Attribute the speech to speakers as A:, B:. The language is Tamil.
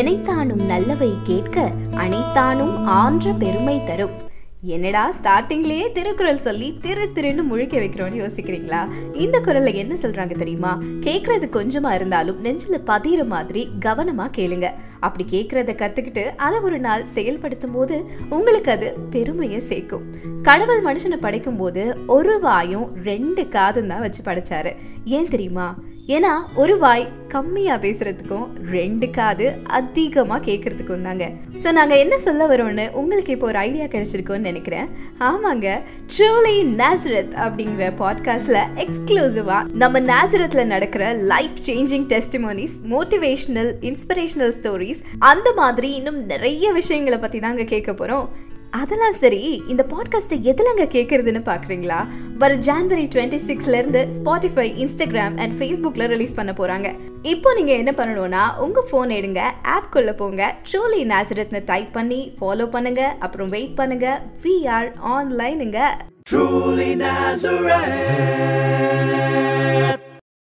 A: எனைத்தானும் நல்லவை கேட்க அனைத்தானும் ஆன்ற பெருமை தரும் என்னடா ஸ்டார்டிங்லேயே திருக்குறள் சொல்லி திரு திருன்னு முழிக்க வைக்கிறோன்னு யோசிக்கிறீங்களா இந்த குரலில் என்ன சொல்கிறாங்க தெரியுமா கேட்குறது கொஞ்சமாக இருந்தாலும் நெஞ்சில் பதிகிற மாதிரி கவனமாக கேளுங்க அப்படி கேட்குறத கற்றுக்கிட்டு அதை ஒரு நாள் செயல்படுத்தும் போது உங்களுக்கு அது பெருமையை சேர்க்கும் கடவுள் மனுஷனை படைக்கும் போது ஒரு வாயும் ரெண்டு காதும் தான் வச்சு படைச்சாரு ஏன் தெரியுமா ஏன்னா ஒரு வாய் கம்மியாக பேசுகிறதுக்கும் ரெண்டு காது அதிகமாக கேட்கறதுக்கும் தாங்க ஸோ நாங்கள் என்ன சொல்ல வரோம்னு உங்களுக்கு இப்போ ஒரு ஐடியா கிடைச்சிருக்கோன்னு நினைக்கிறேன் ஆமாங்க ட்ரூலி நேசரத் அப்படிங்கிற பாட்காஸ்டில் எக்ஸ்க்ளூசிவாக நம்ம நேசரத்தில் நடக்கிற life changing testimonies motivational inspirational stories அந்த மாதிரி இன்னும் நிறைய விஷயங்களை பற்றி தாங்க கேட்க போகிறோம் அதெல்லாம் சரி இந்த பாட்காஸ்ட்டை எதுலங்க கேட்குறதுன்னு பார்க்குறீங்களா வர ஜான்வரி டுவெண்ட்டி சிக்ஸ்லேருந்து ஸ்பாட்டிஃபை இன்ஸ்டாகிராம் அண்ட் ஃபேஸ்புக்கில் ரிலீஸ் பண்ண போகிறாங்க இப்போ நீங்கள் என்ன பண்ணணும்னா உங்கள் ஃபோன் எடுங்க ஆப்குள்ளே போங்க ட்ரூலி நேசரத்னு டைப் பண்ணி ஃபாலோ பண்ணுங்கள் அப்புறம் வெயிட் பண்ணுங்கள் விஆர் ஆன்லைனுங்க Truly Nazareth.